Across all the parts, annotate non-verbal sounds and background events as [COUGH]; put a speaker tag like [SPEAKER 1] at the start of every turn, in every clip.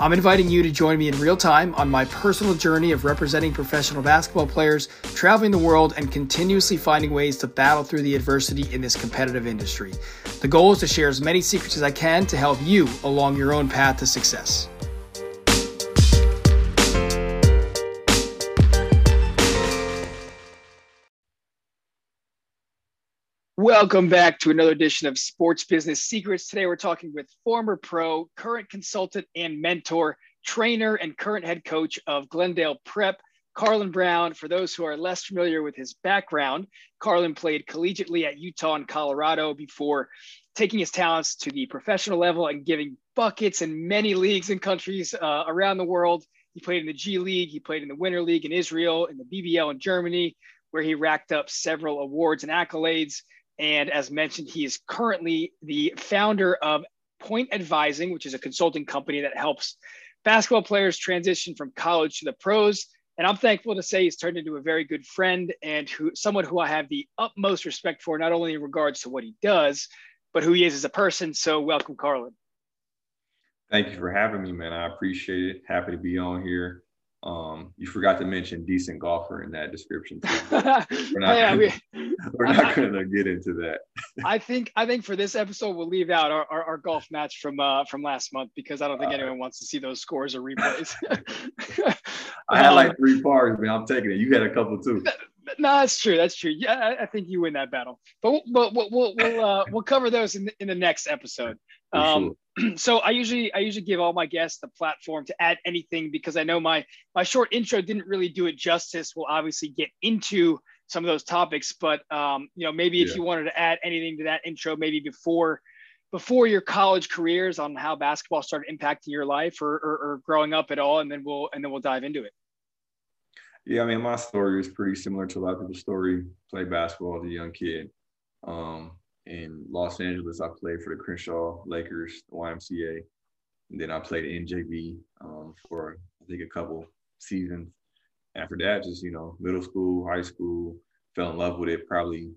[SPEAKER 1] I'm inviting you to join me in real time on my personal journey of representing professional basketball players, traveling the world, and continuously finding ways to battle through the adversity in this competitive industry. The goal is to share as many secrets as I can to help you along your own path to success. Welcome back to another edition of Sports Business Secrets. Today we're talking with former pro, current consultant and mentor, trainer, and current head coach of Glendale Prep, Carlon Brown. For those who are less familiar with his background, Carlon played collegiately at Utah and Colorado before taking his talents to the professional level and giving buckets in many leagues and countries uh, around the world. He played in the G League, he played in the Winner League in Israel, in the BBL in Germany, where he racked up several awards and accolades. And as mentioned, he is currently the founder of Point Advising, which is a consulting company that helps basketball players transition from college to the pros. And I'm thankful to say he's turned into a very good friend and who someone who I have the utmost respect for, not only in regards to what he does, but who he is as a person. So welcome, Carlon.
[SPEAKER 2] Thank you for having me, man. I appreciate it. Happy to be on here. Um, you forgot to mention decent golfer in that description. [LAUGHS] we're not, yeah, we, we're not going to get into that. [LAUGHS]
[SPEAKER 1] I think I think for this episode we'll leave out our, our, our golf match from uh, from last month because I don't think uh, anyone wants to see those scores or replays. [LAUGHS]
[SPEAKER 2] I had like um, three pars, man. I'm taking it. You had a couple too.
[SPEAKER 1] No, that's true. That's true. Yeah, I, I think you win that battle. But but we'll we'll we'll, uh, we'll cover those in the, in the next episode. Um, sure. [CLEARS THROAT] so I usually I usually give all my guests the platform to add anything because I know my my short intro didn't really do it justice. We'll obviously get into some of those topics, but um, you know maybe if yeah. you wanted to add anything to that intro, maybe before before your college careers on how basketball started impacting your life or, or, or growing up at all, and then we'll and then we'll dive into it.
[SPEAKER 2] Yeah, I mean, my story is pretty similar to a lot of people's story. Played basketball as a young kid. Um, in Los Angeles, I played for the Crenshaw Lakers, the YMCA. And then I played NJB um, for, I think, a couple seasons. After that, just, you know, middle school, high school, fell in love with it probably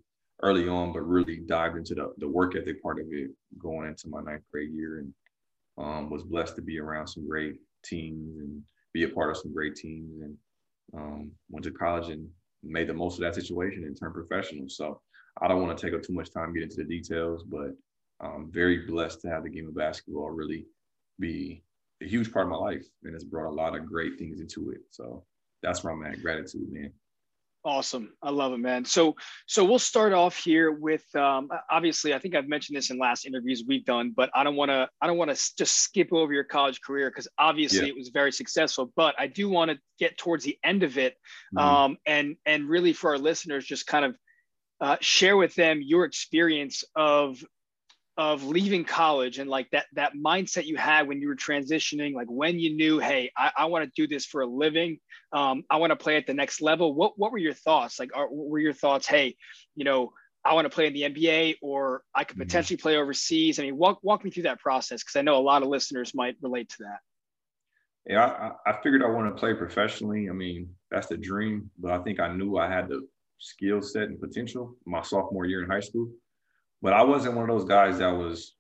[SPEAKER 2] early on, but really dived into the, the work ethic part of it going into my ninth grade year and um, was blessed to be around some great teams and be a part of some great teams. And um, went to college and made the most of that situation and turned professional. So I don't want to take up too much time getting into the details, but I'm very blessed to have the game of basketball really be a huge part of my life, and it's brought a lot of great things into it. So that's where I'm at. Gratitude, man.
[SPEAKER 1] Awesome. I love it, man. So, so we'll start off here with, um, obviously, I think I've mentioned this in last interviews we've done, but I don't want to, I don't want to just skip over your college career because obviously yeah. it was very successful, but I do want to get towards the end of it. Mm-hmm. Um, and, and really for our listeners, just kind of uh, share with them your experience of of leaving college and like that that mindset you had when you were transitioning like when you knew hey i, I want to do this for a living um, i want to play at the next level. What what were your thoughts? Like are, were your thoughts hey you know i want to play in the nba or i could mm-hmm. potentially play overseas? I mean walk, walk me through that process because i know a lot of listeners might relate to that.
[SPEAKER 2] Yeah I, I figured i want to play professionally. I mean that's the dream but i think i knew i had the skill set and potential my sophomore year in high school but I wasn't one of those guys that was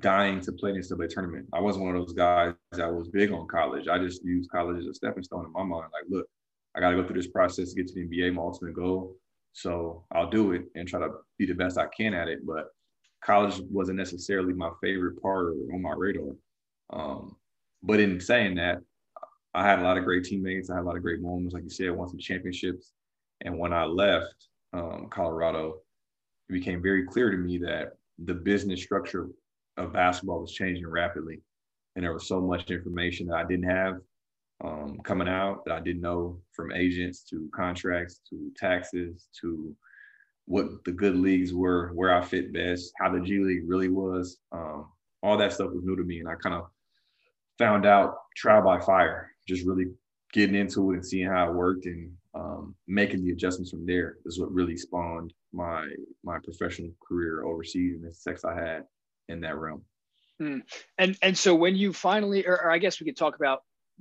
[SPEAKER 2] dying to play in the NCAA tournament. I wasn't one of those guys that was big on college. I just used college as a stepping stone in my mind. Like, look, I got to go through this process to get to the NBA, my ultimate goal. So I'll do it and try to be the best I can at it. But college wasn't necessarily my favorite part on my radar. Um, but in saying that, I had a lot of great teammates. I had a lot of great moments. Like you said, I won some championships. And when I left um, Colorado, it became very clear to me that the business structure of basketball was changing rapidly. And there was so much information that I didn't have um, coming out that I didn't know from agents to contracts to taxes to what the good leagues were, where I fit best, how the G League really was. Um, all that stuff was new to me. And I kind of found out trial by fire, just really getting into it and seeing how it worked and um, making the adjustments from there is what really spawned my my professional career overseas and the success I had in that realm.
[SPEAKER 1] Mm. And and so when you finally, or, or I guess we could talk about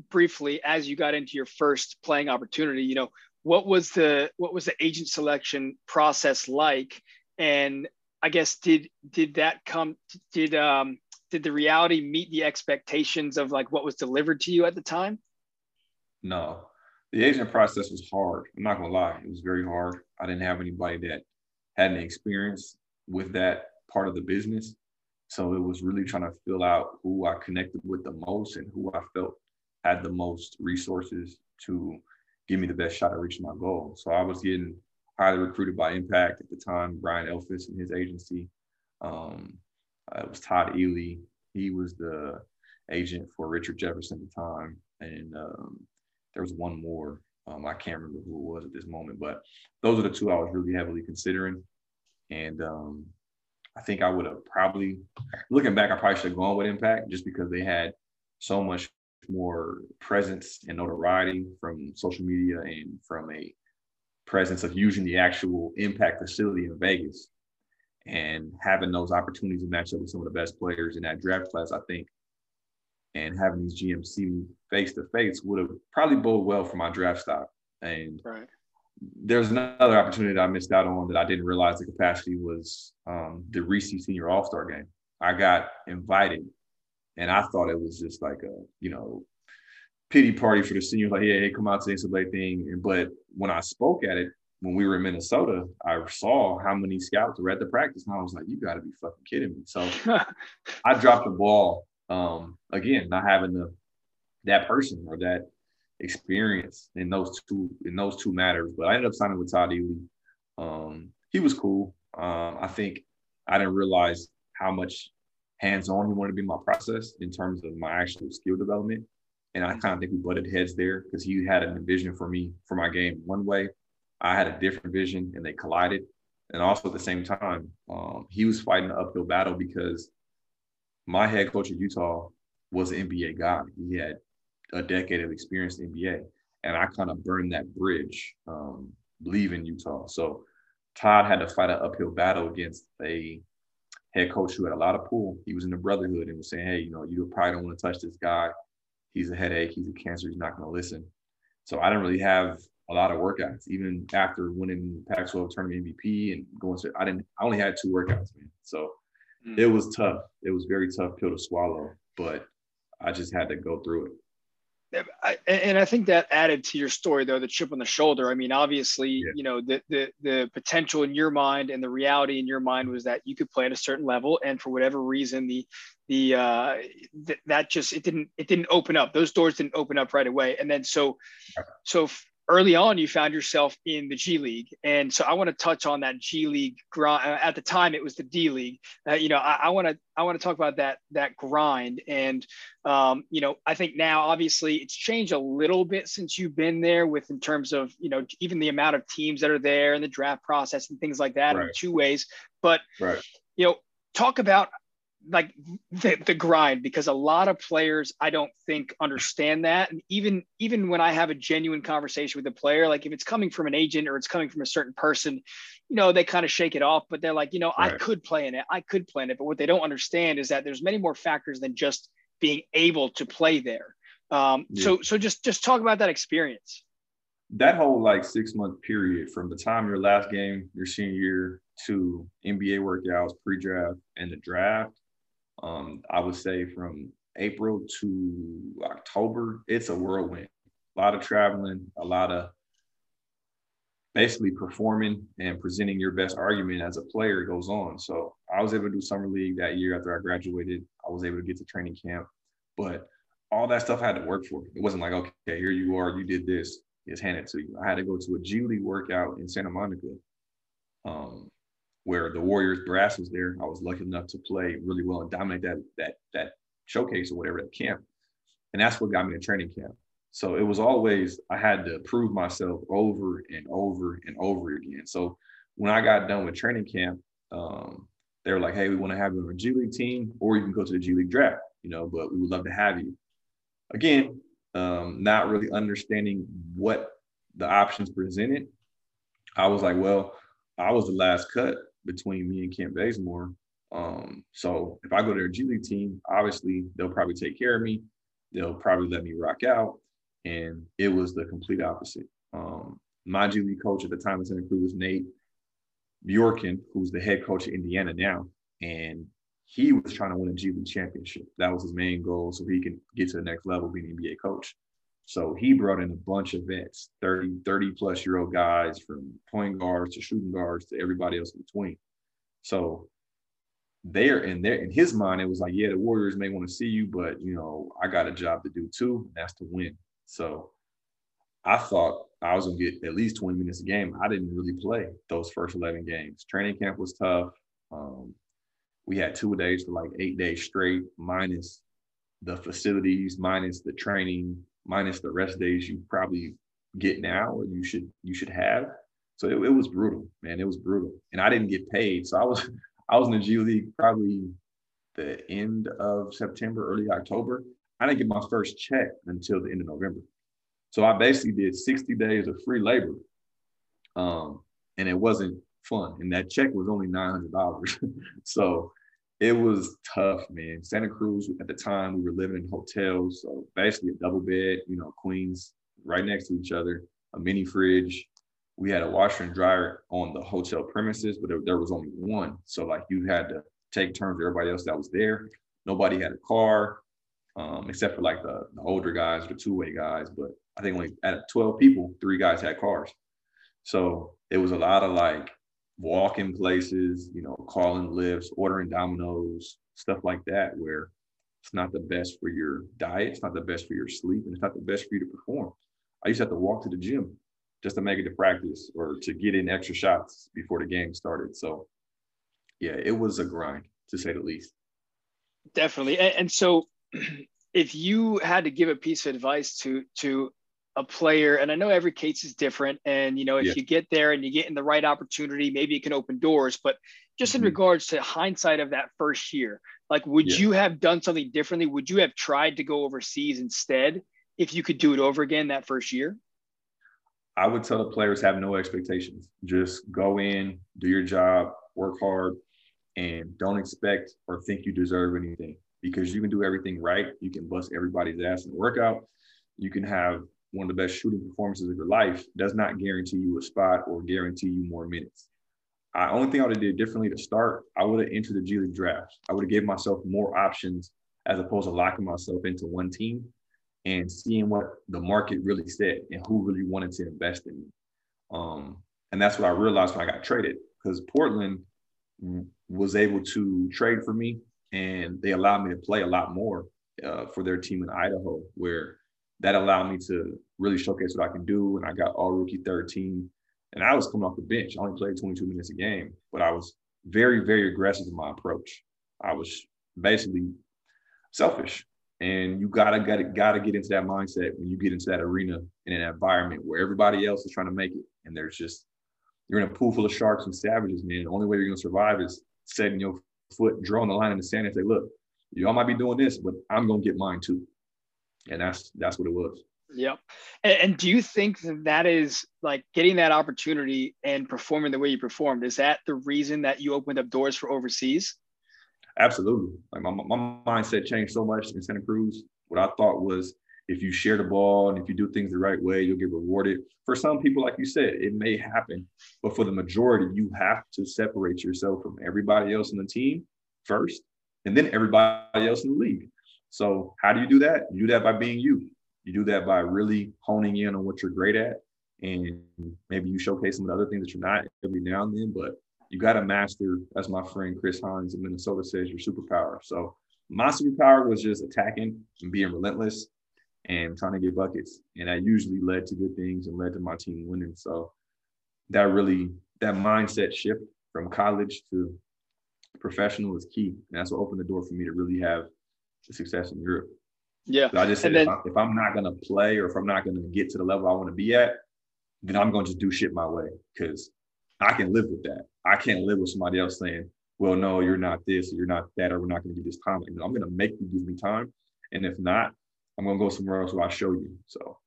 [SPEAKER 1] briefly as you got into your first playing opportunity. You know, what was the what was the agent selection process like? And I guess did did that come did um did the reality meet the expectations of like what was delivered to you at the time?
[SPEAKER 2] No, the agent process was hard. I'm not gonna lie, it was very hard. I didn't have anybody that had any experience with that part of the business. So it was really trying to fill out who I connected with the most and who I felt had the most resources to give me the best shot at reaching my goal. So I was getting highly recruited by Impact at the time, Brian Elfis and his agency. Um, it was Todd Ely. He was the agent for Richard Jefferson at the time. And um, there was one more. Um, I can't remember who it was at this moment, but those are the two I was really heavily considering. And um, I think I would have probably, looking back, I probably should have gone with Impact just because they had so much more presence and notoriety from social media and from a presence of using the actual Impact facility in Vegas and having those opportunities to match up with some of the best players in that draft class, I think, and having these GMC face to face would have probably bode well for my draft stock. And right there's another opportunity that I missed out on that I didn't realize the capacity was um, the Reese Senior All Star game. I got invited, and I thought it was just like a you know pity party for the seniors, like yeah, hey, come out to the NCAA thing. But when I spoke at it when we were in Minnesota, I saw how many scouts were at the practice, and I was like, you got to be fucking kidding me. So [LAUGHS] I dropped the ball um, again, not having the that person or that experience in those two in those two matters. But I ended up signing with Todd Ely. Um, he was cool. Um, I think I didn't realize how much hands-on he wanted to be my process in terms of my actual skill development. And I kind of think we butted heads there because he had a vision for me for my game one way. I had a different vision and they collided. And also at the same time, um, he was fighting an uphill battle because my head coach at Utah was an NBA guy. He had a decade of experience in NBA, and I kind of burned that bridge um, leaving Utah. So Todd had to fight an uphill battle against a head coach who had a lot of pull. He was in the brotherhood and was saying, "Hey, you know, you probably don't want to touch this guy. He's a headache. He's a cancer. He's not going to listen." So I didn't really have a lot of workouts, even after winning Pac-12 tournament MVP and going to. I didn't. I only had two workouts, man. So mm. it was tough. It was very tough pill to swallow, but I just had to go through it.
[SPEAKER 1] I, and I think that added to your story, though, the chip on the shoulder. I mean, obviously, yeah. you know, the, the the potential in your mind and the reality in your mind was that you could play at a certain level, and for whatever reason, the the uh, th- that just it didn't it didn't open up. Those doors didn't open up right away, and then so so early on you found yourself in the G League, and so I want to touch on that G League grind. Uh, at the time, it was the D League. Uh, you know, I want to I want to talk about that that grind, and um, you know, I think now obviously it's changed a little bit since you've been there, with in terms of you know even the amount of teams that are there and the draft process and things like that right. in two ways. But right. you know, talk about like the, the grind because a lot of players I don't think understand that. And even even when I have a genuine conversation with a player, like if it's coming from an agent or it's coming from a certain person, you know, they kind of shake it off, but they're like, you know, right. I could play in it. I could play in it. But what they don't understand is that there's many more factors than just being able to play there. Um, yeah. so so just just talk about that experience.
[SPEAKER 2] That whole like six month period from the time your last game, your senior year, to NBA workouts, pre-draft, and the draft um, I would say from April to October, it's a whirlwind. A lot of traveling, a lot of basically performing and presenting your best argument as a player goes on. So I was able to do summer league that year after I graduated. I was able to get to training camp, but all that stuff I had to work for. It wasn't like, okay, here you are, you did this, it's handed to you. I had to go to a G League workout in Santa Monica. Um, where the Warriors brass was there. I was lucky enough to play really well and dominate that that that showcase or whatever that camp, and that's what got me to training camp. So it was always I had to prove myself over and over and over again. So when I got done with training camp, um, they were like, "Hey, we want to have you on a G League team, or you can go to the G League draft, you know, but we would love to have you." Again, um, not really understanding what the options presented. I was like, "Well, I was the last cut between me and Kent Bazemore. Um, so if I go to their G League team, obviously they'll probably take care of me. They'll probably let me rock out. And it was the complete opposite. Um, my G League coach at the time in Santa Cruz was Nate Bjorkgren, who's the head coach of Indiana now. And he was trying to win a G League championship. That was his main goal so he can get to the next level being an NBA coach. So he brought in a bunch of vets, 30, 30 plus year old guys from point guards to shooting guards to everybody else in between. So there in there in his mind, it was like, yeah, the Warriors may want to see you, but you know, I got a job to do too, and that's to win. So I thought I was gonna get at least 20 minutes a game. I didn't really play those first 11 games. Training camp was tough. Um, we had two days for like eight days straight, minus the facilities, minus the training, minus the rest days you probably get now or you should you should have. So it, it was brutal, man. It was brutal, and I didn't get paid. So I was I was in the G League probably the end of September, early October. I didn't get my first check until the end of November. So I basically did 60 days of free labor. Um, and it wasn't fun. And that check was only $900. [LAUGHS] so it was tough, man. Santa Cruz at the time, we were living in hotels. So basically a double bed, you know, queens right next to each other, a mini fridge, we had a washer and dryer on the hotel premises, but there, there was only one. So like you had to take turns with everybody else that was there. Nobody had a car, um, except for like the, the older guys, the two-way guys. But I think only out of 12 people, three guys had cars. So it was a lot of like walking places, you know, calling Lyfts, ordering Domino's, stuff like that, where it's not the best for your diet, it's not the best for your sleep, and it's not the best for you to perform. I used to have to walk to the gym just to make it to practice or to get in extra shots before the game started. So, yeah, it was a grind to say the least.
[SPEAKER 1] Definitely. And so, [CLEARS THROAT] if you had to give a piece of advice to to a player, and I know every case is different, and you know if yeah. you get there and you get in the right opportunity, maybe it can open doors. But just in mm-hmm. regards to hindsight of that first year, like would yeah. you have done something differently? Would you have tried to go overseas instead if you could do it over again that first year?
[SPEAKER 2] I would tell the players have no expectations. Just go in, do your job, work hard, and don't expect or think you deserve anything because you can do everything right. You can bust everybody's ass in the workout. You can have one of the best shooting performances of your life. Does not guarantee you a spot or guarantee you more minutes. I only thing I would have did differently to start. I would have entered the G League draft. I would have gave myself more options as opposed to locking myself into one team and seeing what the market really said and who really wanted to invest in me. Um, and that's what I realized when I got traded because Portland was able to trade for me and they allowed me to play a lot more uh, for their team in Idaho, where that allowed me to really showcase what I can do. And I got all rookie 13. And I was coming off the bench. I only played 22 minutes a game, but I was very, very aggressive in my approach. I was basically selfish. And you gotta gotta gotta get into that mindset when you get into that arena in an environment where everybody else is trying to make it, and there's just you're in a pool full of sharks and savages, man. The only way you're gonna survive is setting your foot, drawing the line in the sand, and say, "Look, y'all might be doing this, but I'm gonna get mine too." And that's that's what it was.
[SPEAKER 1] Yep. And, and, do you think that that is like getting that opportunity and performing the way you performed? Is that the reason that you opened up doors for overseas?
[SPEAKER 2] Absolutely. Like my, my mindset changed so much in Santa Cruz. What I thought was if you share the ball and if you do things the right way, you'll get rewarded. For some people, like you said, it may happen, but for the majority, you have to separate yourself from everybody else in the team first, and then everybody else in the league. So, how do you do that? You do that by being you. You do that by really honing in on what you're great at, and maybe you showcase some of the other things that you're not every now and then. But you got to master, as my friend Chris Hines in Minnesota says, your superpower. So my superpower was just attacking and being relentless and trying to get buckets. And that usually led to good things and led to my team winning. So that really, that mindset shift from college to professional is key. And that's what opened the door for me to really have success in Europe.
[SPEAKER 1] Yeah.
[SPEAKER 2] So I just said, then, if, I, am not going to play or if I'm not going to get to the level I want to be at, then I'm going to just do shit my way because I can live with that. I can't live with somebody else saying, well, no, you're not this, or you're not that, or we're not going to give this time. Like, I'm going to make you give me time. And if not, I'm going to go somewhere else where I show you. So.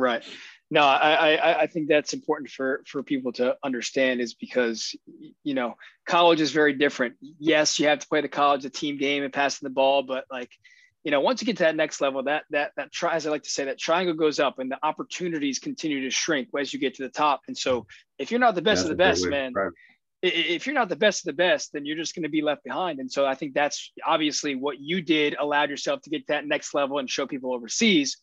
[SPEAKER 1] Right. No, I, I, I think that's important for, for people to understand is because, you know, college is very different. Yes, you have to play the college, the team game and passing the ball, but like, you know, once you get to that next level, that, that, that try, as I like to say, that triangle goes up and the opportunities continue to shrink as you get to the top. And so if you're not the best of the best, man, right. if you're not the best of the best, then you're just going to be left behind. And so I think that's obviously what you did allowed yourself to get to that next level and show people overseas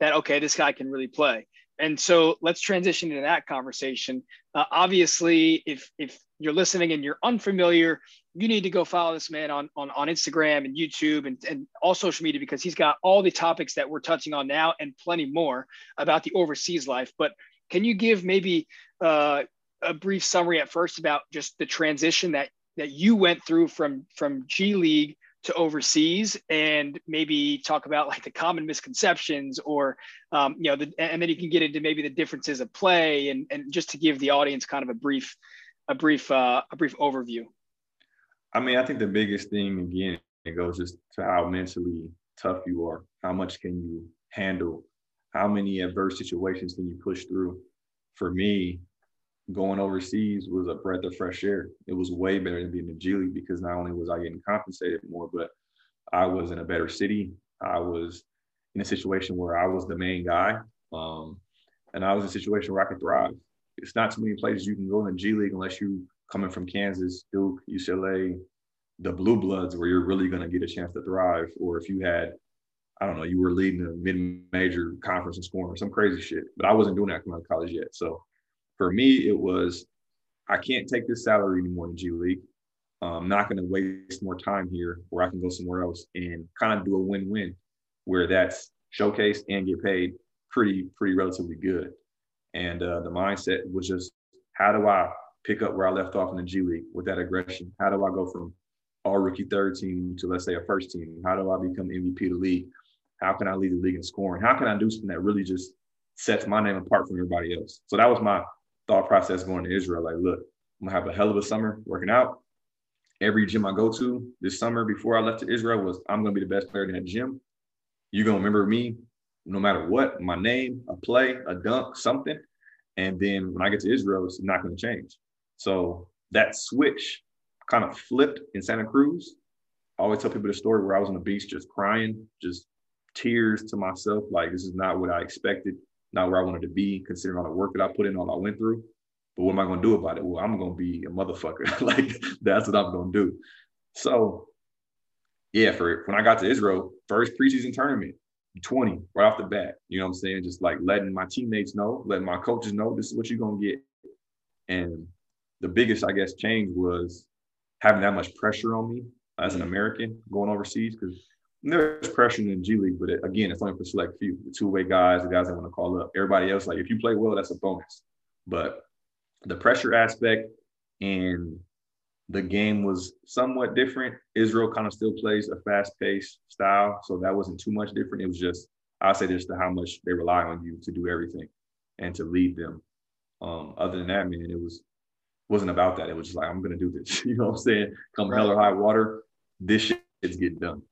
[SPEAKER 1] that, okay, this guy can really play and so let's transition into that conversation. Uh, obviously, if if you're listening and you're unfamiliar, you need to go follow this man on on, on Instagram and YouTube and, and all social media because he's got all the topics that we're touching on now and plenty more about the overseas life. But can you give maybe uh, a brief summary at first about just the transition that that you went through from from G League to overseas and maybe talk about like the common misconceptions or um, you know the, and then you can get into maybe the differences of play and, and just to give the audience kind of a brief a brief uh, a brief overview.
[SPEAKER 2] I mean i think the biggest thing again it goes just to how mentally tough you are. How much can you handle? How many adverse situations can you push through? For me going overseas was a breath of fresh air. It was way better than being in G League because not only was I getting compensated more, but I was in a better city. I was in a situation where I was the main guy. Um, and I was in a situation where I could thrive. It's not too many places you can go in the G League unless you coming from Kansas, Duke, UCLA, the blue bloods where you're really going to get a chance to thrive. Or if you had, I don't know, you were leading a mid-major conference and scoring or some crazy shit. But I wasn't doing that coming out of college yet. So for me, it was I can't take this salary anymore in G League. I'm not going to waste more time here where I can go somewhere else and kind of do a win-win where that's showcased and get paid pretty, pretty relatively good. And uh, the mindset was just, how do I pick up where I left off in the G League with that aggression? How do I go from all rookie third team to let's say a first team? How do I become MVP of the league? How can I lead the league in scoring? How can I do something that really just sets my name apart from everybody else? So that was my thought process going to Israel. Like, look, I'm gonna have a hell of a summer working out. Every gym I go to this summer before I left to Israel was I'm gonna be the best player in that gym. You're gonna remember me no matter what, my name, a play, a dunk, something. And then when I get to Israel, it's not gonna change. So that switch kind of flipped in Santa Cruz. I always tell people the story where I was on the beach just crying, just tears to myself, like this is not what I expected not where I wanted to be, considering all the work that I put in, all I went through. But what am I going to do about it? Well, I'm going to be a motherfucker. [LAUGHS] like that's what I'm going to do. So, yeah, for when I got to Israel, first preseason tournament, 20 right off the bat. You know what I'm saying? Just like letting my teammates know, letting my coaches know this is what you're going to get. And the biggest, I guess, change was having that much pressure on me as an American going overseas because there's pressure in the G League, but it, again, it's only for select few, the two-way guys, the guys that want to call up. Everybody else, like if you play well, that's a bonus. But the pressure aspect and the game was somewhat different. Israel kind of still plays a fast-paced style, so that wasn't too much different. It was just I say just to how much they rely on you to do everything and to lead them. Um, other than that, man, it was wasn't about that. It was just like I'm gonna do this. [LAUGHS] you know what I'm saying? Come hell or high water, this shit is getting done.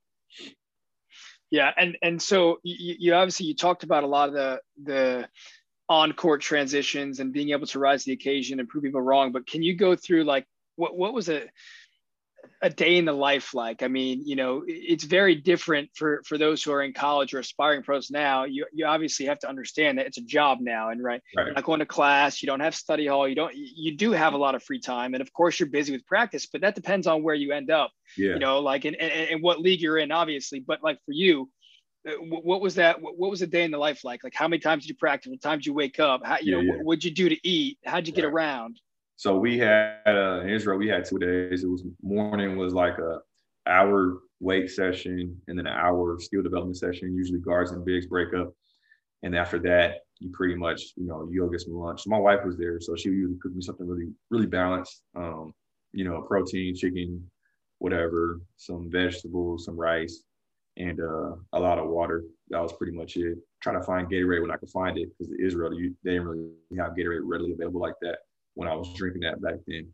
[SPEAKER 1] Yeah, and and so you, you obviously you talked about a lot of the the on court transitions and being able to rise to the occasion and prove people wrong. But can you go through like what what was a a day in the life like? I mean, you know, it's very different for for those who are in college or aspiring pros now. You you obviously have to understand that it's a job now, and right, right. You're not going to class, you don't have study hall, you don't you do have a lot of free time, and of course you're busy with practice, but that depends on where you end up. Yeah. You know, like in, in, in what league you're in, obviously. But like for you, uh, what was that what was a day in the life like like how many times did you practice what times did you wake up how you yeah, know yeah. what would you do to eat how'd you get around
[SPEAKER 2] so we had uh, in Israel, we had two days. It was morning was like a hour weight session and then an hour skill development session. Usually guards and bigs break up. And after that, you pretty much, you know, you go get some lunch. So My wife was there, so she usually cook me something really, really balanced. Um, you know, protein, chicken, whatever, some vegetables, some rice, and uh, a lot of water. That was pretty much it. Trying to find Gatorade when I could find it because Israel, you, they didn't really have Gatorade readily available like that when I was drinking that back then.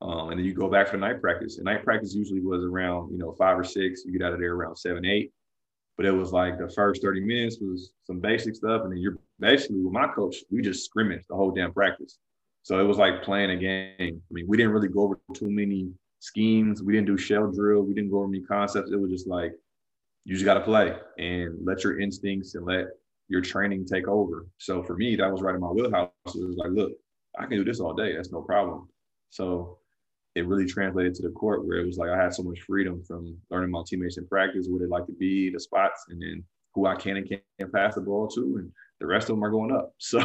[SPEAKER 2] Um, and then you go back for night practice. And night practice usually was around, you know, five or six. You get out of there around seven, eight. But it was like the first 30 minutes was some basic stuff. And then you're basically with my coach, we just scrimmaged the whole damn practice. So it was like playing a game. I mean, we didn't really go over too many schemes. We didn't do shell drill. We didn't go over any concepts. It was just like, you just got to play and let your instincts and let your training take over. So for me, that was right in my wheelhouse. It was like, look, I can do this all day. That's no problem. So it really translated to the court where it was like I had so much freedom from learning my teammates in practice, where they like to be, the spots, and then who I can and can't pass the ball to, and the rest of them are going up. [LAUGHS] So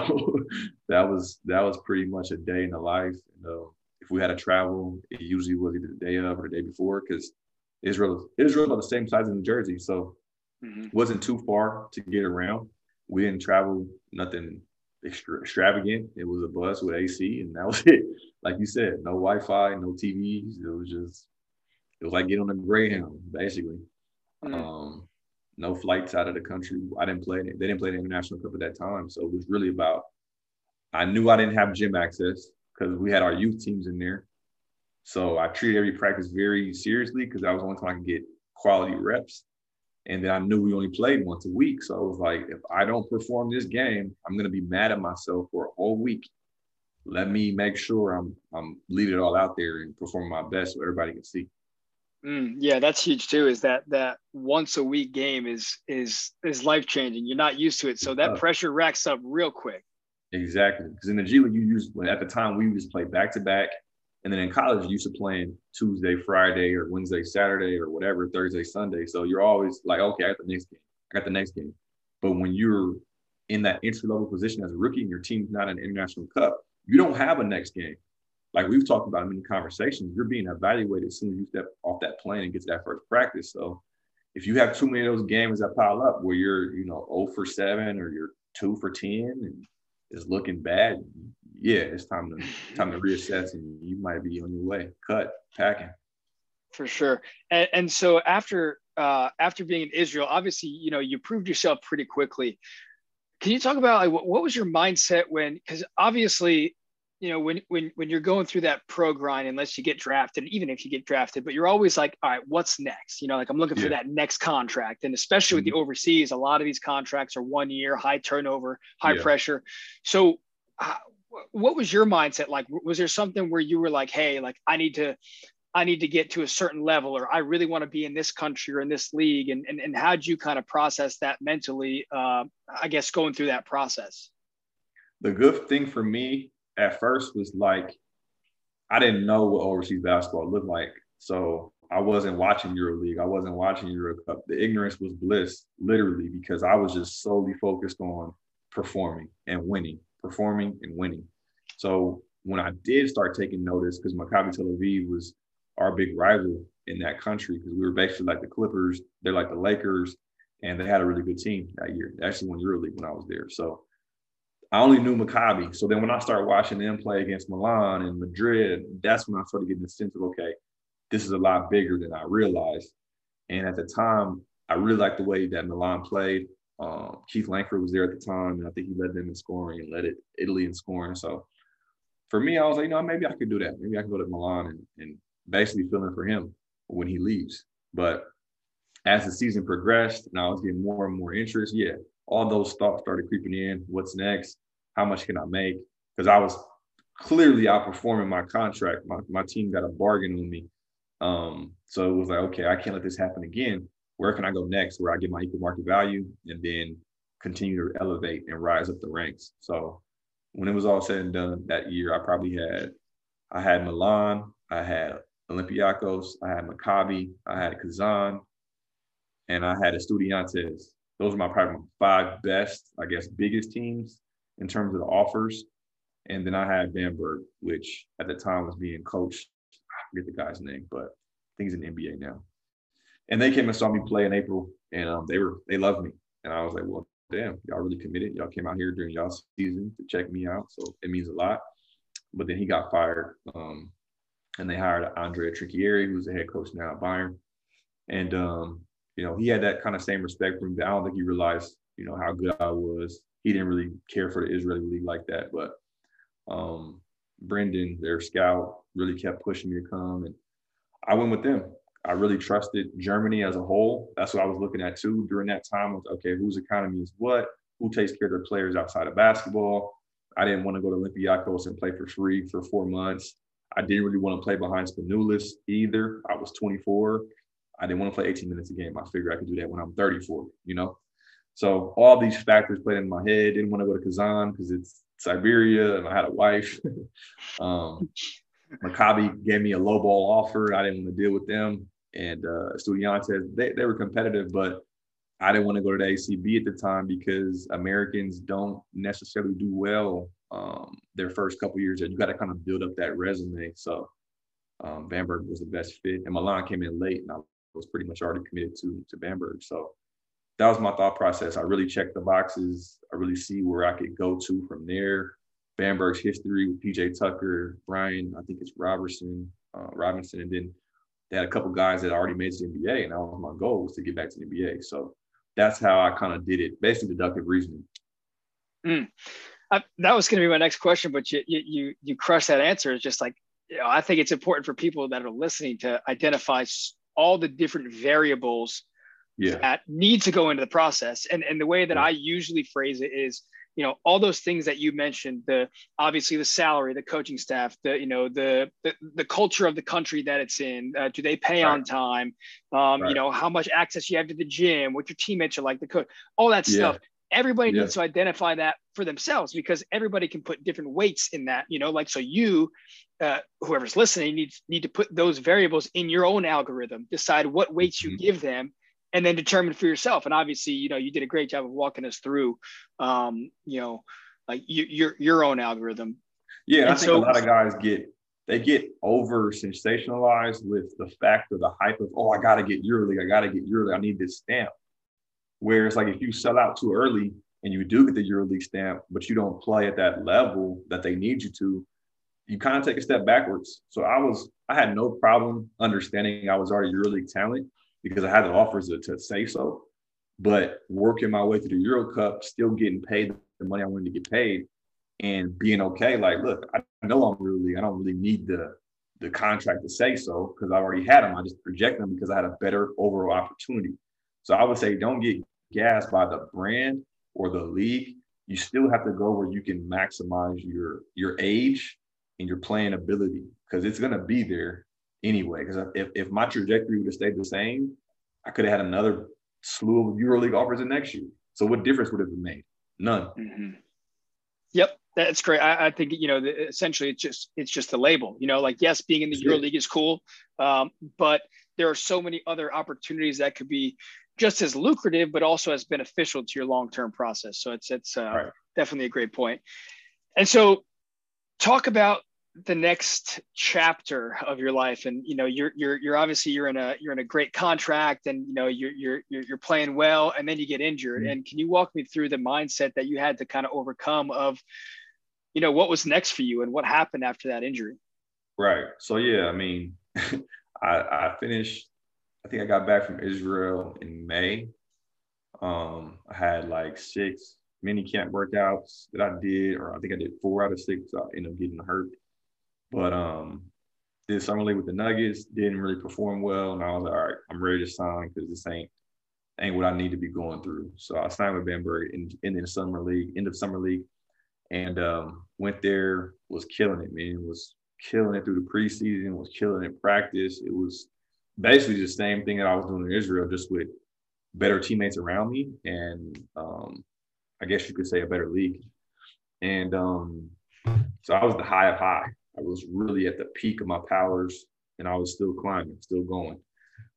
[SPEAKER 2] that was that was pretty much a day in the life. And, uh, if we had to travel, it usually was either the day of or the day before because Israel Israel about the same size as New Jersey, so mm-hmm. wasn't too far to get around. We didn't travel nothing extra, extravagant. It was a bus with AC, and that [LAUGHS] was it. Like you said, no Wi-Fi, no TVs. It was just it was like getting on a Greyhound, basically. Mm-hmm. Um, no flights out of the country. I didn't play. They didn't play the international cup at that time, so it was really about. I knew I didn't have gym access because we had our youth teams in there. So I treated every practice very seriously because that was the only time I could get quality reps. And then I knew we only played once a week. So I was like, if I don't perform this game, I'm gonna be mad at myself for a whole week. Let me make sure I'm I'm leaving it all out there and performing my best so everybody can see.
[SPEAKER 1] Mm, yeah, that's huge too. Is that that once a week game is is is life changing. You're not used to it, so that pressure racks up real quick.
[SPEAKER 2] Exactly, because in the G League, you use at the time we used to play back to back, and then in college, you used to playing Tuesday, Friday, or Wednesday, Saturday, or whatever, Thursday, Sunday. So you're always like, okay, I got the next game. I got the next game. But when you're in that entry level position as a rookie and your team's not an international cup, you don't have a next game. Like we've talked about in many conversations, you're being evaluated as soon as you step off that plane and get to that first practice. So if you have too many of those games that pile up where you're, you know, 0 for 7 or you're 2 for 10 and it's looking bad, yeah, it's time to [LAUGHS] time to reassess, and you might be on your way, cut, packing.
[SPEAKER 1] For sure. And, and so after uh, after being in Israel, obviously, you know, you proved yourself pretty quickly. Can you talk about like what, what was your mindset when? Because obviously, you know, when when when you're going through that pro grind, unless you get drafted, even if you get drafted, but you're always like, all right, what's next? You know, like I'm looking yeah. for that next contract, and especially with mm-hmm. the overseas, a lot of these contracts are one year, high turnover, high yeah. pressure. So, uh, what was your mindset like? Was there something where you were like, hey, like I need to, I need to get to a certain level, or I really want to be in this country or in this league, and and and how'd you kind of process that mentally? Uh, I guess going through that process.
[SPEAKER 2] The good thing for me at first was like I didn't know what overseas basketball looked like, so I wasn't watching EuroLeague. I wasn't watching Euro Cup. The ignorance was bliss, literally, because I was just solely focused on performing and winning performing and winning. So when I did start taking notice, because Maccabi Tel Aviv was our big rival in that country, because we were basically like the Clippers, they're like the Lakers, and they had a really good team that year. They actually won EuroLeague when I was there. So I only knew Maccabi. So then when I started watching them play against Milan and Madrid, that's when I started getting the sense of okay, this is a lot bigger than I realized. And at the time, I really liked the way that Milan played. Um, Keith Langford was there at the time, and I think he led them in scoring and led it Italy in scoring. So for me, I was like, you know, maybe I could do that. Maybe I can go to Milan and, and basically fill in for him when he leaves. But as the season progressed and I was getting more and more interest, yeah, all those thoughts started creeping in. What's next? How much can I make? Because I was clearly outperforming my contract. My, my team got a bargain on me. Um, so it was like, okay, I can't let this happen again where can I go next where I get my equal market value and then continue to elevate and rise up the ranks. So when it was all said and done that year, I probably had I had Milan, I had Olympiacos, I had Maccabi, I had Kazan, and I had Estudiantes. Those are my probably my five best, I guess, biggest teams in terms of the offers. And then I had Bamberg, which at the time was being coached. I forget the guy's name, but I think he's in the NBA now and they came and saw me play in April, and um, they were they loved me, and I was like, well, damn, y'all really committed. Y'all came out here during y'all season to check me out, so it means a lot. But then he got fired, um, and they hired Andrea Trinchieri, who's the head coach now at Bayern, and um, you know he had that kind of same respect for me. But I don't think he realized, you know, how good I was. He didn't really care for the Israeli league like that, but um, Brendan, their scout, really kept pushing me to come, and I went with them I really trusted Germany as a whole. That's what I was looking at too during that time. Was, okay, whose economy is what? Who takes care of their players outside of basketball? I didn't want to go to Olympiacos and play for free for four months. I didn't really want to play behind Spanoulis either. I was 24. I didn't want to play 18 minutes a game. I figured I could do that when I'm 34, you know? So all these factors played in my head. Didn't want to go to Kazan because it's Siberia and I had a wife. [LAUGHS] um, Maccabi gave me a low ball offer. I didn't want to deal with them. And uh, Estudiantes, they, they were competitive, but I didn't want to go to the ACB at the time because Americans don't necessarily do well um, their first couple years. And you got to kind of build up that resume. So um, Bamberg was the best fit, and Milan came in late, and I was pretty much already committed to to Bamberg. So that was my thought process. I really checked the boxes. I really see where I could go to from there. Bamberg's history with PJ Tucker, Brian, I think it's Robertson, uh, Robinson, and then they had a couple guys that already made the NBA, and that was my goal was to get back to the NBA. So that's how I kind of did it, basically deductive reasoning.
[SPEAKER 1] Mm. I, that was going to be my next question, but you you you crushed that answer. It's just like you know, I think it's important for people that are listening to identify all the different variables yeah. that need to go into the process. And and the way that yeah. I usually phrase it is, you know, all those things that you mentioned, the obviously the salary, the coaching staff, the you know the the, the culture of the country that it's in. Uh, do they pay right. on time? Um, right. You know, how much access you have to the gym, what your teammates are like, the coach, all that yeah. stuff. Everybody yeah. needs to identify that for themselves because everybody can put different weights in that. You know, like so you uh, whoever's listening needs need to put those variables in your own algorithm decide what weights you mm-hmm. give them and then determine for yourself. And obviously, you know, you did a great job of walking us through, um, you know, like you, your your own algorithm.
[SPEAKER 2] Yeah, and I think so, a lot of guys get they get over sensationalized with the fact or the hype of oh, I got to get EuroLeague, I got to get EuroLeague, I need this stamp. Whereas like if you sell out too early and you do get the EuroLeague stamp, but you don't play at that level that they need you to, you kind of take a step backwards. So I was I had no problem understanding I was already EuroLeague talent because I had the offers to, to say so. But working my way through the Euro Cup, still getting paid the money I wanted to get paid, and being okay. Like, look, I know I'm really, I don't really need the the contract to say so because I already had them. I just project them because I had a better overall opportunity. So I would say, don't get gassed by the brand or the league. You still have to go where you can maximize your your age and your playing ability because it's to be there anyway. Because if, if my trajectory would have stayed the same, I could have had another slew of EuroLeague offers in next year. So what difference would have been made? None.
[SPEAKER 1] Mm-hmm. Yep, that's great. I, I think you know the, essentially it's just it's just the label. You know, like yes, being in the EuroLeague is cool, um, but there are so many other opportunities that could be just as lucrative, but also as beneficial to your long term process. So it's it's uh, right. definitely a great point. And so, talk about the next chapter of your life. And you know you're you're you're obviously you're in a you're in a great contract and you know you're you're you're playing well and then you get injured. Mm-hmm. and can you walk me through the mindset that you had to kind of overcome of you know what was next for you and what happened after that injury?
[SPEAKER 2] Right. So yeah i mean [LAUGHS] i i finished i think i got back from israel in may. Um i had like six mini camp workouts that i did or i think i did four out of six i ended up getting hurt but um, did summer league with the Nuggets, didn't really perform well, and I was like, all right, I'm ready to sign because this ain't ain't what I need to be going through. So I signed with Bamberg in, in the summer league, end of summer league, and um, went there, was killing it, man. Was killing it through the preseason, was killing it practice. It was basically the same thing that I was doing in Israel, just with better teammates around me, and um, I guess you could say a better league. And um, so I was the high of high. I was really at the peak of my powers and I was still climbing, still going.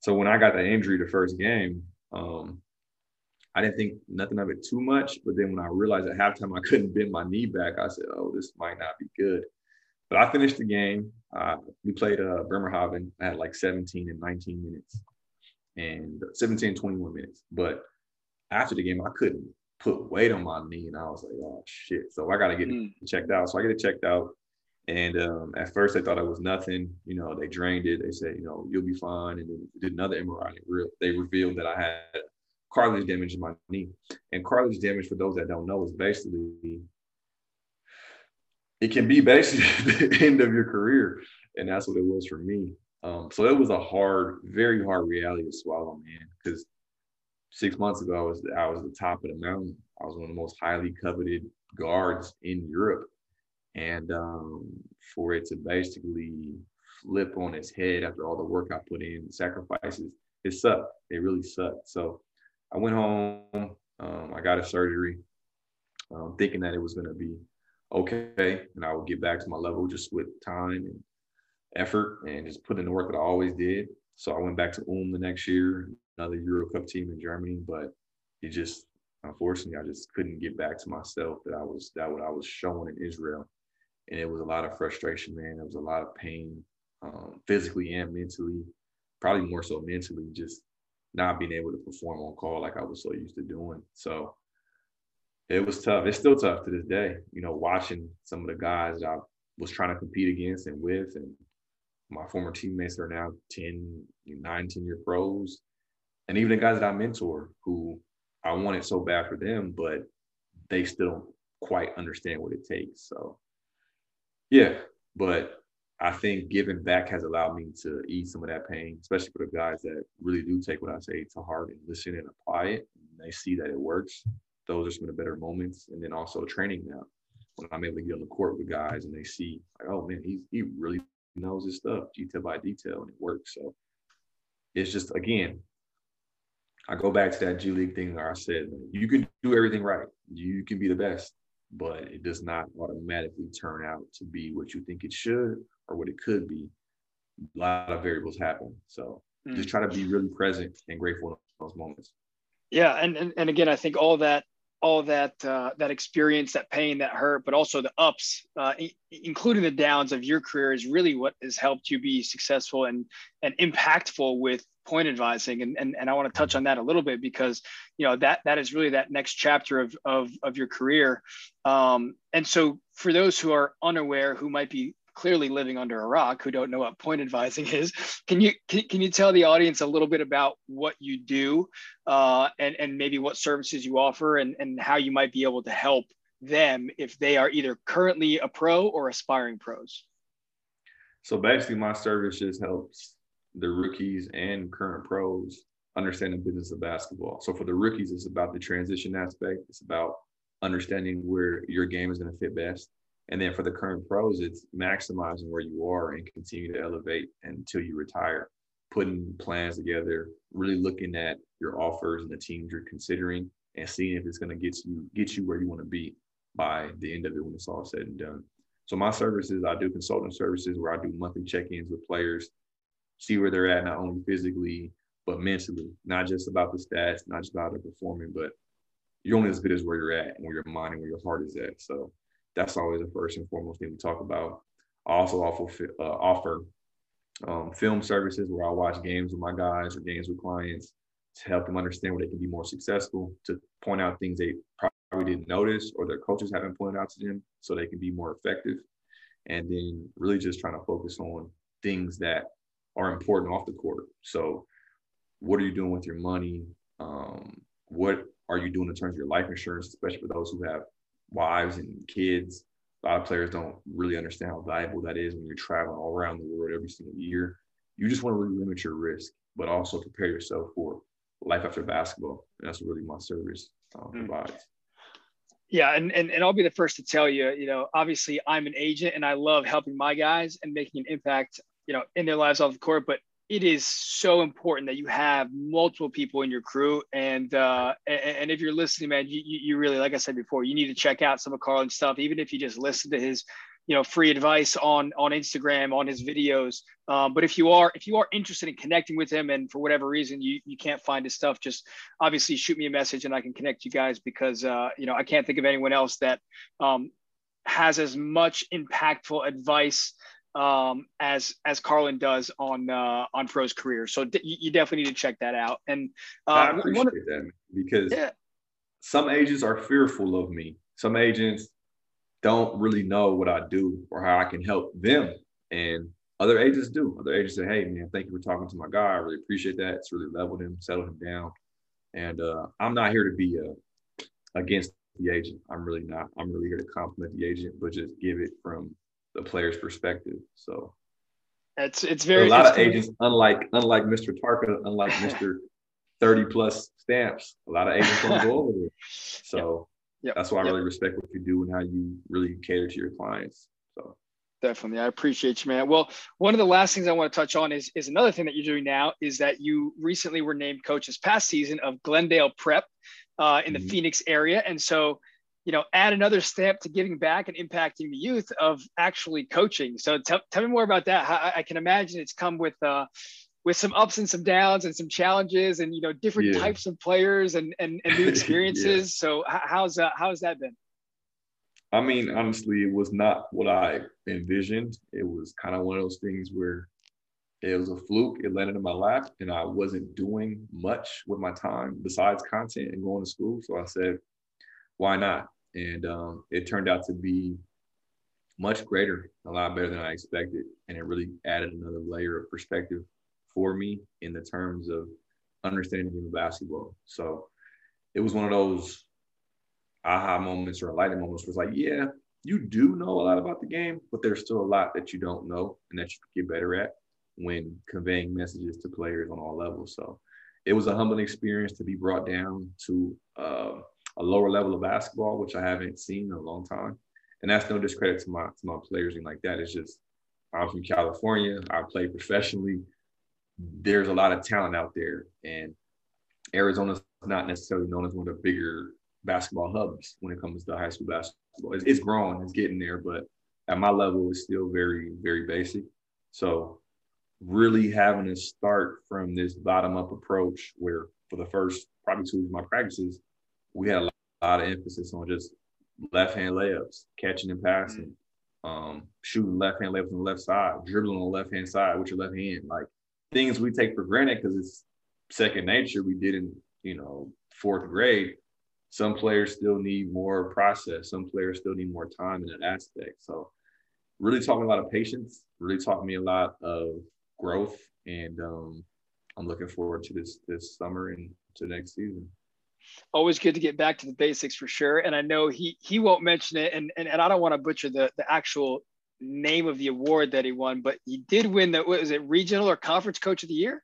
[SPEAKER 2] So when I got the injury the first game, um, I didn't think nothing of it too much. But then when I realized at halftime I couldn't bend my knee back, I said, oh, this might not be good. But I finished the game. Uh, we played uh, Bremerhaven. I had like 17 and 19 minutes and 17 21 minutes. But after the game, I couldn't put weight on my knee. And I was like, oh, shit. So I got to get mm. it checked out. So I get it checked out. And um, at first, they thought it was nothing. You know, they drained it. They said, you know, you'll be fine. And then did another MRI. They revealed that I had cartilage damage in my knee. And cartilage damage, for those that don't know, is basically it can be basically [LAUGHS] the end of your career, and that's what it was for me. Um, so it was a hard, very hard reality to swallow, man. Because six months ago, I was I was the top of the mountain. I was one of the most highly coveted guards in Europe, and um, for it to basically flip on its head after all the work I put in, sacrifices, it sucked. It really sucked. So I went home. Um, I got a surgery, um, thinking that it was going to be okay, and I would get back to my level just with time and effort and just put in the work that I always did. So I went back to Ulm the next year, another Euro Cup team in Germany, but it just unfortunately I just couldn't get back to myself that I was that what I was showing in Israel. And it was a lot of frustration, man. It was a lot of pain, um, physically and mentally, probably more so mentally, just not being able to perform on call like I was so used to doing. So it was tough. It's still tough to this day, you know, watching some of the guys that I was trying to compete against and with and my former teammates are now 10, 9, 10 year pros. And even the guys that I mentor who I wanted so bad for them, but they still don't quite understand what it takes. So, yeah, but I think giving back has allowed me to ease some of that pain, especially for the guys that really do take what I say to heart and listen and apply it. And they see that it works. Those are some of the better moments. And then also training now when I'm able to get on the court with guys and they see, like, oh man, he's he really knows his stuff detail by detail and it works. So it's just again, I go back to that G League thing where I said you can do everything right, you can be the best, but it does not automatically turn out to be what you think it should or what it could be. A lot of variables happen. So mm. just try to be really present and grateful in those moments.
[SPEAKER 1] Yeah, and, and and again, I think all that all that uh, that experience, that pain, that hurt, but also the ups, uh, including the downs of your career, is really what has helped you be successful and and impactful with point advising. And and, and I want to touch on that a little bit because you know that that is really that next chapter of of of your career. Um, and so for those who are unaware, who might be clearly living under a rock who don't know what point advising is. Can you can, can you tell the audience a little bit about what you do uh, and and maybe what services you offer and and how you might be able to help them if they are either currently a pro or aspiring pros?
[SPEAKER 2] So basically, my services helps the rookies and current pros understand the business of basketball. So for the rookies, it's about the transition aspect. It's about understanding where your game is going to fit best and then for the current pros, it's maximizing where you are and continue to elevate until you retire, putting plans together, really looking at your offers and the teams you're considering and seeing if it's going to get you get you where you want to be by the end of it when it's all said and done. So my services, I do consulting services where I do monthly check-ins with players, see where they're at, not only physically, but mentally, not just about the stats, not just about their performing, but you're only as good as where you're at and where your mind and where your heart is at. So that's always the first and foremost thing we talk about. I also offer, uh, offer um, film services where I watch games with my guys or games with clients to help them understand where they can be more successful, to point out things they probably didn't notice or their coaches haven't pointed out to them so they can be more effective. And then really just trying to focus on things that are important off the court. So, what are you doing with your money? Um, what are you doing in terms of your life insurance, especially for those who have wives and kids. A lot of players don't really understand how valuable that is when you're traveling all around the world every single year. You just want to really limit your risk, but also prepare yourself for life after basketball. And that's really my service um, mm. provides.
[SPEAKER 1] Yeah, and, and and I'll be the first to tell you, you know, obviously I'm an agent and I love helping my guys and making an impact, you know, in their lives off the court. But it is so important that you have multiple people in your crew. And uh, and, and if you're listening, man, you, you really, like I said before, you need to check out some of Carlin's stuff, even if you just listen to his, you know, free advice on on Instagram, on his videos. Um, but if you are if you are interested in connecting with him, and for whatever reason you you can't find his stuff, just obviously shoot me a message and I can connect you guys because uh, you know I can't think of anyone else that um, has as much impactful advice um, as as Carlin does on uh, on Pro's career. So d- you definitely need to check that out. And uh, I
[SPEAKER 2] appreciate of, that because yeah. some agents are fearful of me. Some agents don't really know what I do or how I can help them, and other agents do. Other agents say, "Hey, man, thank you for talking to my guy. I really appreciate that. It's really leveled him, settled him down." And uh, I'm not here to be uh, against the agent. I'm really not. I'm really here to compliment the agent, but just give it from the player's perspective. So
[SPEAKER 1] It's it's very
[SPEAKER 2] a lot of agents, unlike unlike Mr. Tarka, unlike Mr. [LAUGHS] 30 plus stamps, a lot of agents don't go [LAUGHS] over there. So yep. Yep. that's why I yep. really respect what you do and how you really cater to your clients. So
[SPEAKER 1] definitely i appreciate you man well one of the last things i want to touch on is is another thing that you're doing now is that you recently were named coach this past season of glendale prep uh, in the mm-hmm. phoenix area and so you know add another stamp to giving back and impacting the youth of actually coaching so t- tell me more about that I, I, can imagine it's come with uh, with some ups and some downs and some challenges and you know different yeah. types of players and and, and new [LAUGHS] experiences yeah. so how's that how's that been
[SPEAKER 2] I mean, honestly, it was not what I envisioned. It was kind of one of those things where it was a fluke. It landed in my lap, and I wasn't doing much with my time besides content and going to school. So I said, why not? And um, it turned out to be much greater, a lot better than I expected. And it really added another layer of perspective for me in the terms of understanding the game of basketball. So it was one of those aha moments or enlightening moments was like, yeah, you do know a lot about the game, but there's still a lot that you don't know and that you can get better at when conveying messages to players on all levels. So it was a humbling experience to be brought down to uh, a lower level of basketball, which I haven't seen in a long time. And that's no discredit to my to my players and like that. It's just I'm from California. I play professionally. There's a lot of talent out there, and Arizona's not necessarily known as one of the bigger basketball hubs when it comes to high school basketball. It's, it's growing, it's getting there, but at my level, it's still very, very basic. So, really having to start from this bottom up approach where for the first probably two of my practices, we had a lot of emphasis on just left hand layups, catching and passing, um, shooting left hand layups on the left side, dribbling on the left hand side with your left hand, like things we take for granted because it's second nature. We did in you know fourth grade, some players still need more process. Some players still need more time in that aspect. So really taught me a lot of patience, really taught me a lot of growth. And um, I'm looking forward to this this summer and to next season.
[SPEAKER 1] Always good to get back to the basics for sure. And I know he he won't mention it, and and, and I don't want to butcher the the actual name of the award that he won, but he did win the was it regional or conference coach of the year?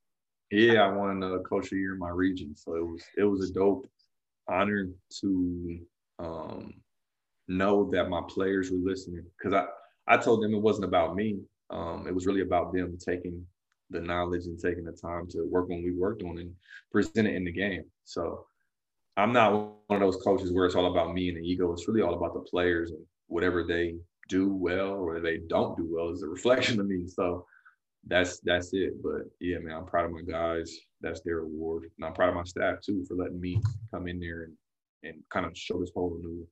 [SPEAKER 2] Yeah, I won uh, coach of the year in my region, so it was it was a dope honor to um, know that my players were listening because I, I told them it wasn't about me. Um, it was really about them taking the knowledge and taking the time to work on we worked on and present it in the game. So I'm not one of those coaches where it's all about me and the ego. It's really all about the players and whatever they do well or they don't do well is a reflection of me. So that's that's it. But yeah, man, I'm proud of my guys. That's their award, and I'm proud of my staff too for letting me come in there and and kind of show this whole new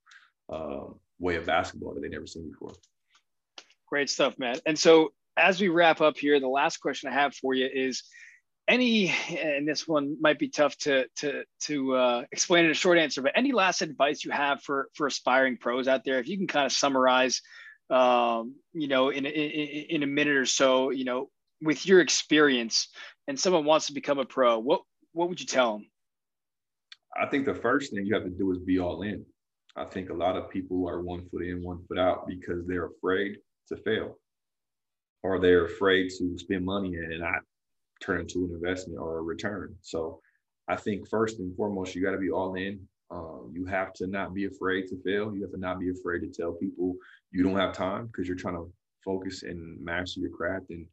[SPEAKER 2] uh, way of basketball that they never seen before.
[SPEAKER 1] Great stuff, man. And so as we wrap up here, the last question I have for you is any and this one might be tough to to to uh, explain in a short answer but any last advice you have for for aspiring pros out there if you can kind of summarize um, you know in, in in a minute or so you know with your experience and someone wants to become a pro, what what would you tell them?
[SPEAKER 2] I think the first thing you have to do is be all in. I think a lot of people are one foot in, one foot out because they're afraid to fail, or they're afraid to spend money and not turn into an investment or a return. So I think first and foremost, you got to be all in. Um, you have to not be afraid to fail. You have to not be afraid to tell people you don't have time because you're trying to focus and master your craft and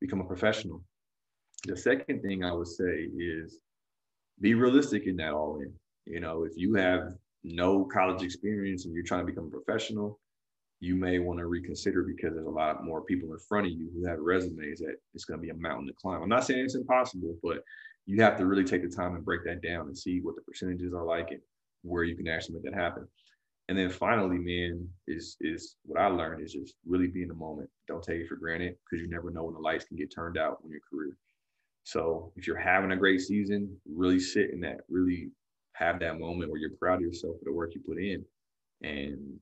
[SPEAKER 2] become a professional. The second thing I would say is be realistic in that all in. You know, if you have no college experience and you're trying to become a professional, you may want to reconsider because there's a lot more people in front of you who have resumes that it's going to be a mountain to climb. I'm not saying it's impossible, but you have to really take the time and break that down and see what the percentages are like and where you can actually make that happen. And then finally, man, is is what I learned is just really be in the moment. Don't take it for granted because you never know when the lights can get turned out in your career. So if you're having a great season, really sit in that, really have that moment where you're proud of yourself for the work you put in and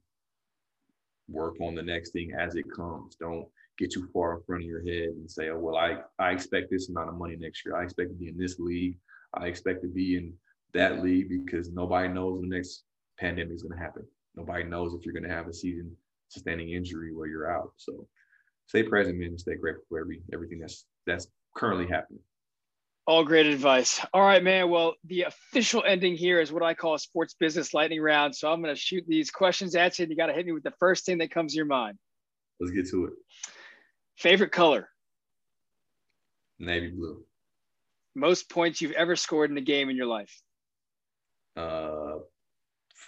[SPEAKER 2] work on the next thing as it comes. Don't get too far in front of your head and say, oh, well, I, I expect this amount of money next year. I expect to be in this league. I expect to be in that league because nobody knows the next pandemic is going to happen. Nobody knows if you're going to have a season sustaining injury where you're out. So stay present, man, and stay grateful for every everything that's that's currently happening.
[SPEAKER 1] All great advice. All right, man. Well, the official ending here is what I call a sports business lightning round. So I'm going to shoot these questions at you, and you got to hit me with the first thing that comes to your mind.
[SPEAKER 2] Let's get to it.
[SPEAKER 1] Favorite color?
[SPEAKER 2] Navy blue.
[SPEAKER 1] Most points you've ever scored in a game in your life?
[SPEAKER 2] Uh,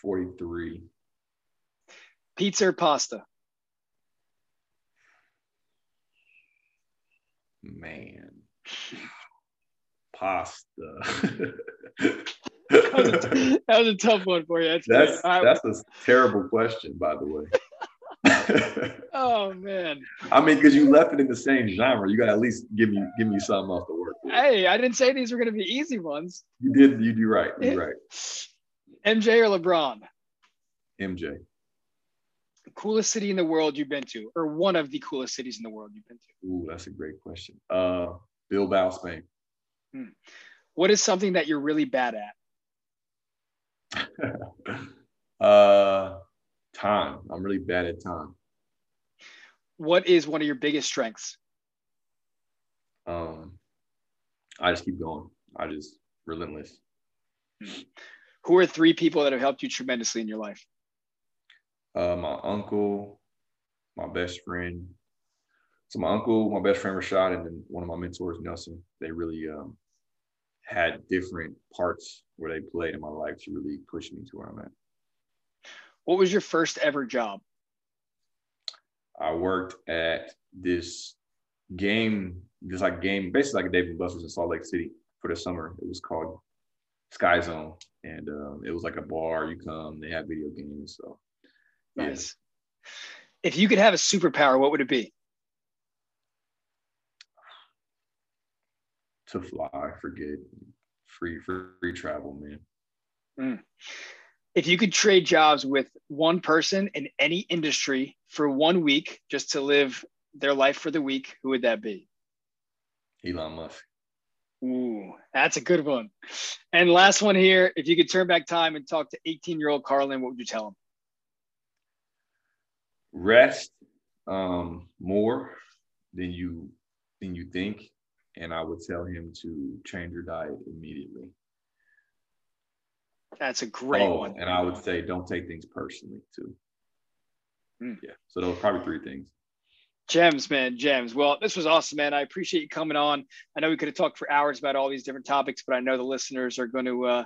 [SPEAKER 2] 43.
[SPEAKER 1] Pizza or pasta?
[SPEAKER 2] Man. Pasta. [LAUGHS]
[SPEAKER 1] that, was a, tough one for you. That's
[SPEAKER 2] that's, that's a terrible question, by the way. [LAUGHS]
[SPEAKER 1] oh man.
[SPEAKER 2] I mean, because you left it in the same genre, you got to at least give me give me something off the work with.
[SPEAKER 1] Hey, I didn't say these were going to be easy ones.
[SPEAKER 2] You did. You do right. You right.
[SPEAKER 1] MJ or LeBron?
[SPEAKER 2] MJ.
[SPEAKER 1] Coolest city in the world you've been to, or one of the coolest cities in the world you've been to?
[SPEAKER 2] Ooh, that's a great question. Uh, Bilbao, Spain.
[SPEAKER 1] Hmm. What is something that you're really bad
[SPEAKER 2] at? [LAUGHS] uh, time. I'm really bad at time.
[SPEAKER 1] What is one of your biggest strengths?
[SPEAKER 2] Um, I just keep going. I just relentless.
[SPEAKER 1] Who are three people that have helped you tremendously in your life?
[SPEAKER 2] Uh, my uncle, my best friend. So my uncle, my best friend Rashad, and then one of my mentors, Nelson. They really um, had different parts where they played in my life to really push me to where I'm at.
[SPEAKER 1] What was your first ever job?
[SPEAKER 2] I worked at this game, just like game, basically like a Dave and Buster's in Salt Lake City for the summer. It was called Sky Zone, and um, it was like a bar. You come, they have video games. So
[SPEAKER 1] nice. Yeah. If you could have a superpower, what would it be?
[SPEAKER 2] To fly, forget free free travel, man.
[SPEAKER 1] Mm if you could trade jobs with one person in any industry for one week just to live their life for the week, who would that be?
[SPEAKER 2] Elon Musk.
[SPEAKER 1] Ooh, that's a good one. And last one here, if you could turn back time and talk to 18 year old Carlin, what would you tell him?
[SPEAKER 2] Rest um, more than you than you think, and I would tell him to change your diet immediately.
[SPEAKER 1] That's a great oh, one.
[SPEAKER 2] And I would say don't take things personally too. Mm. Yeah. So those are probably three things.
[SPEAKER 1] Gems, man, gems. Well, this was awesome, man. I appreciate you coming on. I know we could have talked for hours about all these different topics, but I know the listeners are going to uh,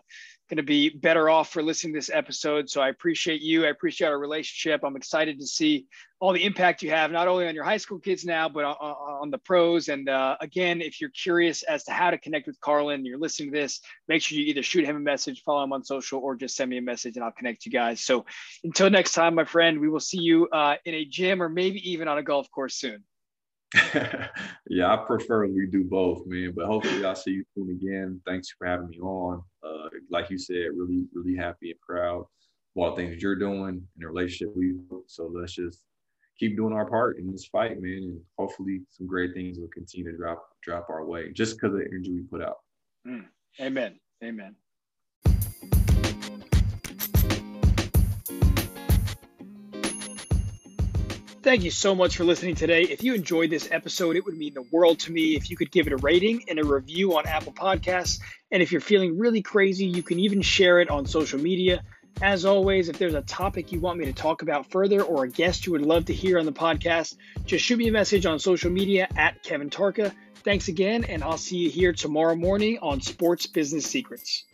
[SPEAKER 1] going to be better off for listening to this episode. So I appreciate you. I appreciate our relationship. I'm excited to see all the impact you have, not only on your high school kids now, but on, on the pros. And uh, again, if you're curious as to how to connect with Carlin, you're listening to this, make sure you either shoot him a message, follow him on social, or just send me a message and I'll connect you guys. So until next time, my friend, we will see you uh, in a gym or maybe even on a golf course soon. [LAUGHS]
[SPEAKER 2] yeah, I prefer we do both, man. But hopefully, I'll see you soon again. Thanks for having me on. Uh, like you said, really, really happy and proud of all things you're doing and the relationship we. So let's just keep doing our part in this fight, man, and hopefully some great things will continue to drop drop our way just because of the energy we put out.
[SPEAKER 1] Mm. Amen. Amen. Thank you so much for listening today. If you enjoyed this episode, it would mean the world to me if you could give it a rating and a review on Apple Podcasts. And if you're feeling really crazy, you can even share it on social media. As always, if there's a topic you want me to talk about further or a guest you would love to hear on the podcast, just shoot me a message on social media at Kevin Tarka. Thanks again, and I'll see you here tomorrow morning on Sports Business Secrets.